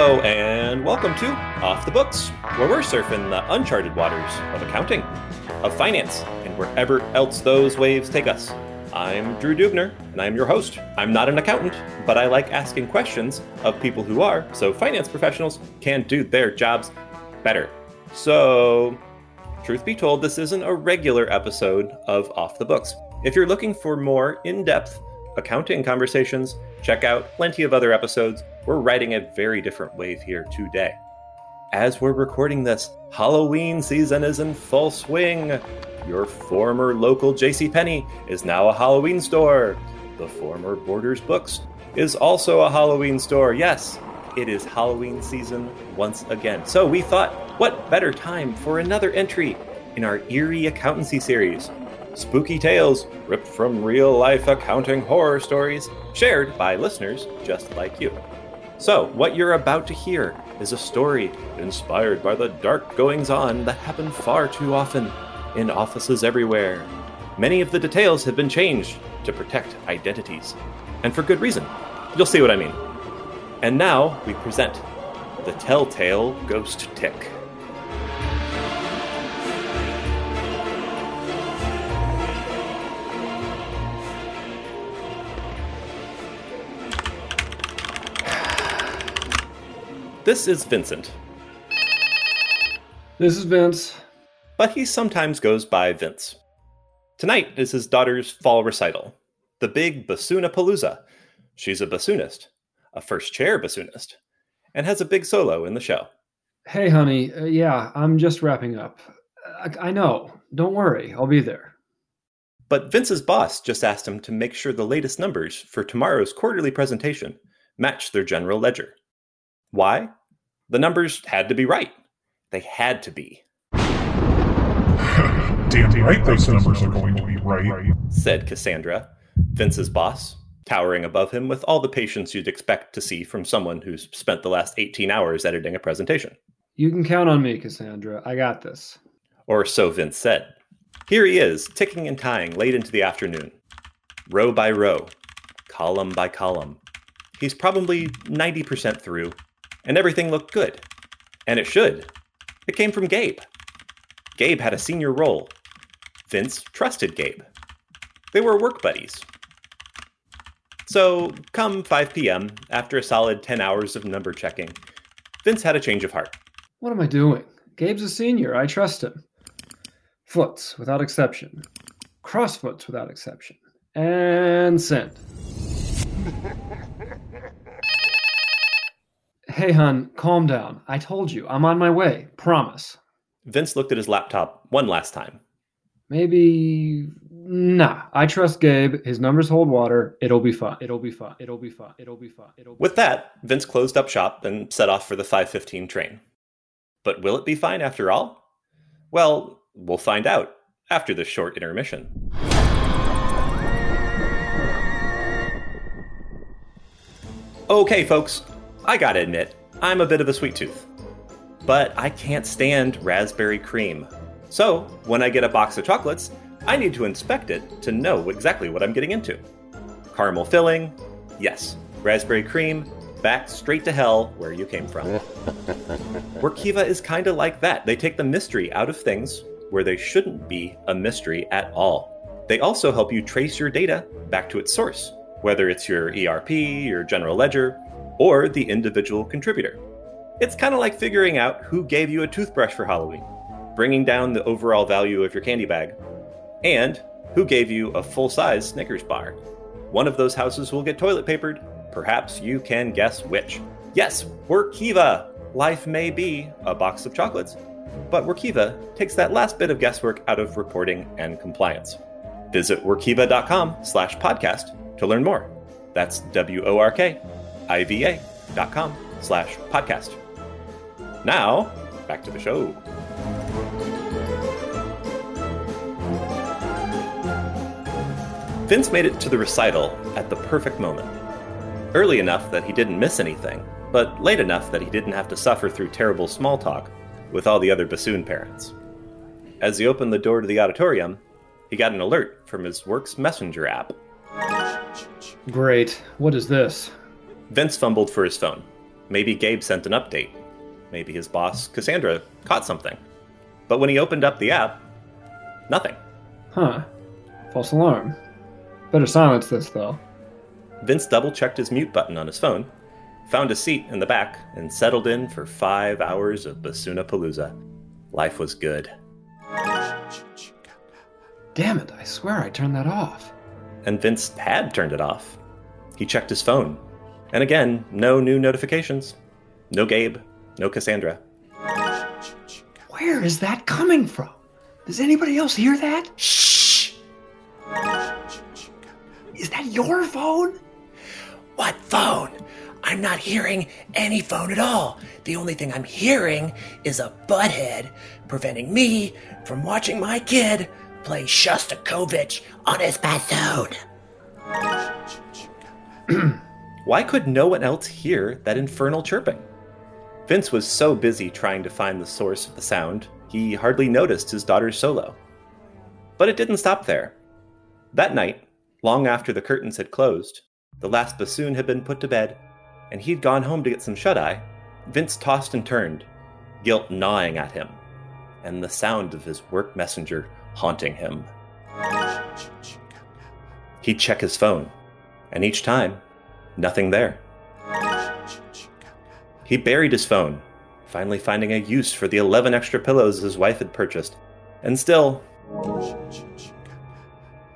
Hello, and welcome to Off the Books, where we're surfing the uncharted waters of accounting, of finance, and wherever else those waves take us. I'm Drew Dubner, and I'm your host. I'm not an accountant, but I like asking questions of people who are, so finance professionals can do their jobs better. So, truth be told, this isn't a regular episode of Off the Books. If you're looking for more in depth accounting conversations, check out plenty of other episodes. We're riding a very different wave here today. As we're recording this, Halloween season is in full swing. Your former local JCPenney is now a Halloween store. The former Borders Books is also a Halloween store. Yes, it is Halloween season once again. So we thought, what better time for another entry in our eerie accountancy series? Spooky tales from real life accounting horror stories shared by listeners just like you. So, what you're about to hear is a story inspired by the dark goings on that happen far too often in offices everywhere. Many of the details have been changed to protect identities, and for good reason. You'll see what I mean. And now we present the Telltale Ghost Tick. This is Vincent, This is Vince. but he sometimes goes by Vince. Tonight is his daughter's fall recital, the big Bassoonapalooza. She's a bassoonist, a first chair bassoonist, and has a big solo in the show. Hey, honey. Uh, yeah, I'm just wrapping up. I, I know. Don't worry. I'll be there. But Vince's boss just asked him to make sure the latest numbers for tomorrow's quarterly presentation match their general ledger. Why? The numbers had to be right. They had to be, Damn right those numbers are going to be right. said Cassandra, Vince's boss, towering above him with all the patience you'd expect to see from someone who's spent the last 18 hours editing a presentation. You can count on me, Cassandra. I got this. Or so Vince said. Here he is, ticking and tying late into the afternoon. Row by row, column by column. He's probably 90% through, and everything looked good. And it should. It came from Gabe. Gabe had a senior role. Vince trusted Gabe. They were work buddies. So, come 5 p.m., after a solid 10 hours of number checking, Vince had a change of heart. What am I doing? Gabe's a senior. I trust him. Foots without exception. Crossfoots without exception. And send. hey, hun, calm down. I told you, I'm on my way. Promise. Vince looked at his laptop one last time. Maybe. Nah, I trust Gabe. His numbers hold water. It'll be fun. It'll be fun. It'll be fun. It'll be fun. It'll be With that, Vince closed up shop and set off for the 515 train. But will it be fine after all? Well, we'll find out after this short intermission. Okay, folks, I gotta admit, I'm a bit of a sweet tooth. But I can't stand raspberry cream. So, when I get a box of chocolates, I need to inspect it to know exactly what I'm getting into. Caramel filling, yes. Raspberry cream, back straight to hell where you came from. Workiva is kind of like that. They take the mystery out of things where they shouldn't be a mystery at all. They also help you trace your data back to its source, whether it's your ERP, your general ledger, or the individual contributor. It's kind of like figuring out who gave you a toothbrush for Halloween, bringing down the overall value of your candy bag, and who gave you a full size Snickers bar. One of those houses will get toilet papered. Perhaps you can guess which. Yes, Workiva! Life may be a box of chocolates, but Workiva takes that last bit of guesswork out of reporting and compliance. Visit workiva.com slash podcast to learn more. That's W-O-R-K-I-V-A dot com slash podcast. Now, back to the show. Vince made it to the recital at the perfect moment. Early enough that he didn't miss anything, but late enough that he didn't have to suffer through terrible small talk with all the other bassoon parents. As he opened the door to the auditorium, he got an alert from his work's messenger app. Great. What is this? Vince fumbled for his phone. Maybe Gabe sent an update. Maybe his boss, Cassandra, caught something. But when he opened up the app, nothing. Huh. False alarm. Better silence this, though. Vince double checked his mute button on his phone, found a seat in the back, and settled in for five hours of Bassoonapalooza. Life was good. Damn it, I swear I turned that off. And Vince had turned it off. He checked his phone. And again, no new notifications. No Gabe. No Cassandra. Where is that coming from? Does anybody else hear that? Shh! Is that your phone? What phone? I'm not hearing any phone at all. The only thing I'm hearing is a butthead preventing me from watching my kid play Shostakovich on his bassoon. Why could no one else hear that infernal chirping? Vince was so busy trying to find the source of the sound, he hardly noticed his daughter's solo. But it didn't stop there. That night, long after the curtains had closed, the last bassoon had been put to bed, and he'd gone home to get some shut eye, Vince tossed and turned, guilt gnawing at him, and the sound of his work messenger haunting him. He'd check his phone, and each time, nothing there. He buried his phone, finally finding a use for the 11 extra pillows his wife had purchased, and still.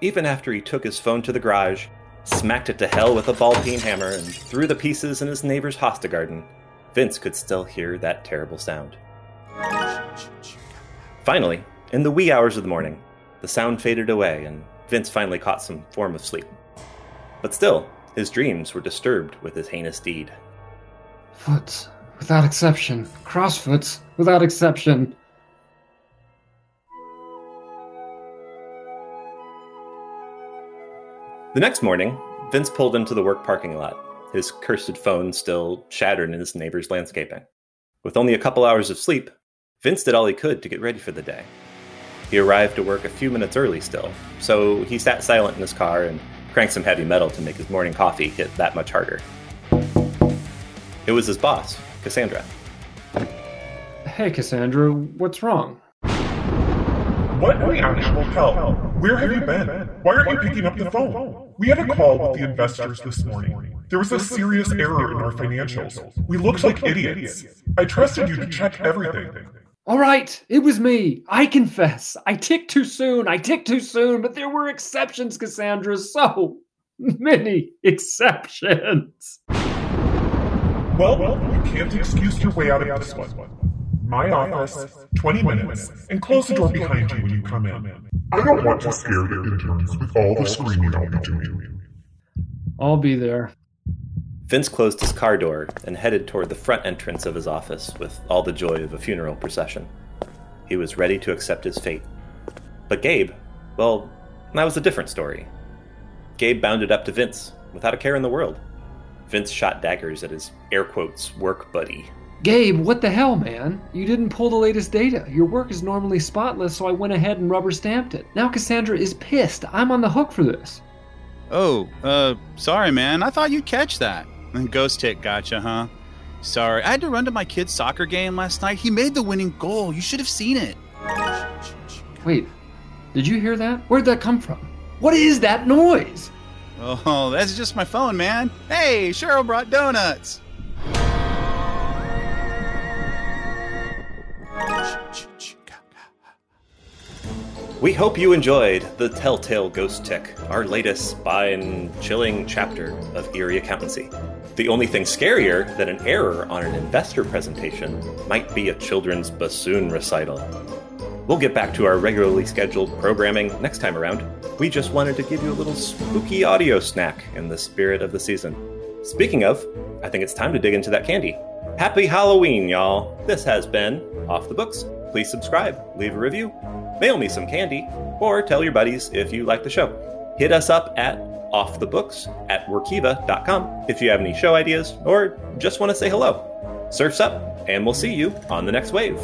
Even after he took his phone to the garage, smacked it to hell with a ball peen hammer, and threw the pieces in his neighbor's hosta garden, Vince could still hear that terrible sound. Finally, in the wee hours of the morning, the sound faded away, and Vince finally caught some form of sleep. But still, his dreams were disturbed with his heinous deed. Foots, without exception. Crossfoots, without exception. The next morning, Vince pulled into the work parking lot, his cursed phone still shattered in his neighbor's landscaping. With only a couple hours of sleep, Vince did all he could to get ready for the day. He arrived to work a few minutes early still, so he sat silent in his car and cranked some heavy metal to make his morning coffee hit that much harder. It was his boss, Cassandra. Hey, Cassandra, what's wrong? What in the actual hell? Where have you been? Why aren't you picking up the phone? We had a call with the investors this morning. There was a serious error in our financials. We looked like idiots. I trusted you to check everything. All right, it was me. I confess. I ticked too soon. I ticked too soon, but there were exceptions, Cassandra. So many exceptions. Well, you can't excuse your way out of this one. My office, 20 minutes, and close the door behind you when you come in. I don't want to scare the interns with all the screaming I'll be doing. I'll be there. Vince closed his car door and headed toward the front entrance of his office with all the joy of a funeral procession. He was ready to accept his fate. But Gabe, well, that was a different story. Gabe bounded up to Vince without a care in the world. Vince shot daggers at his air quotes work buddy. Gabe, what the hell, man? You didn't pull the latest data. Your work is normally spotless, so I went ahead and rubber stamped it. Now Cassandra is pissed. I'm on the hook for this. Oh, uh, sorry, man. I thought you'd catch that. Ghost hit gotcha, huh? Sorry. I had to run to my kid's soccer game last night. He made the winning goal. You should have seen it. Wait, did you hear that? Where'd that come from? What is that noise? Oh, that's just my phone, man. Hey, Cheryl brought donuts. We hope you enjoyed The Telltale Ghost Tick, our latest spine chilling chapter of Eerie Accountancy. The only thing scarier than an error on an investor presentation might be a children's bassoon recital. We'll get back to our regularly scheduled programming next time around. We just wanted to give you a little spooky audio snack in the spirit of the season. Speaking of, I think it's time to dig into that candy. Happy Halloween, y'all! This has been Off the Books. Please subscribe, leave a review, mail me some candy, or tell your buddies if you like the show. Hit us up at offthebooks at workiva.com if you have any show ideas or just want to say hello. Surf's up, and we'll see you on the next wave.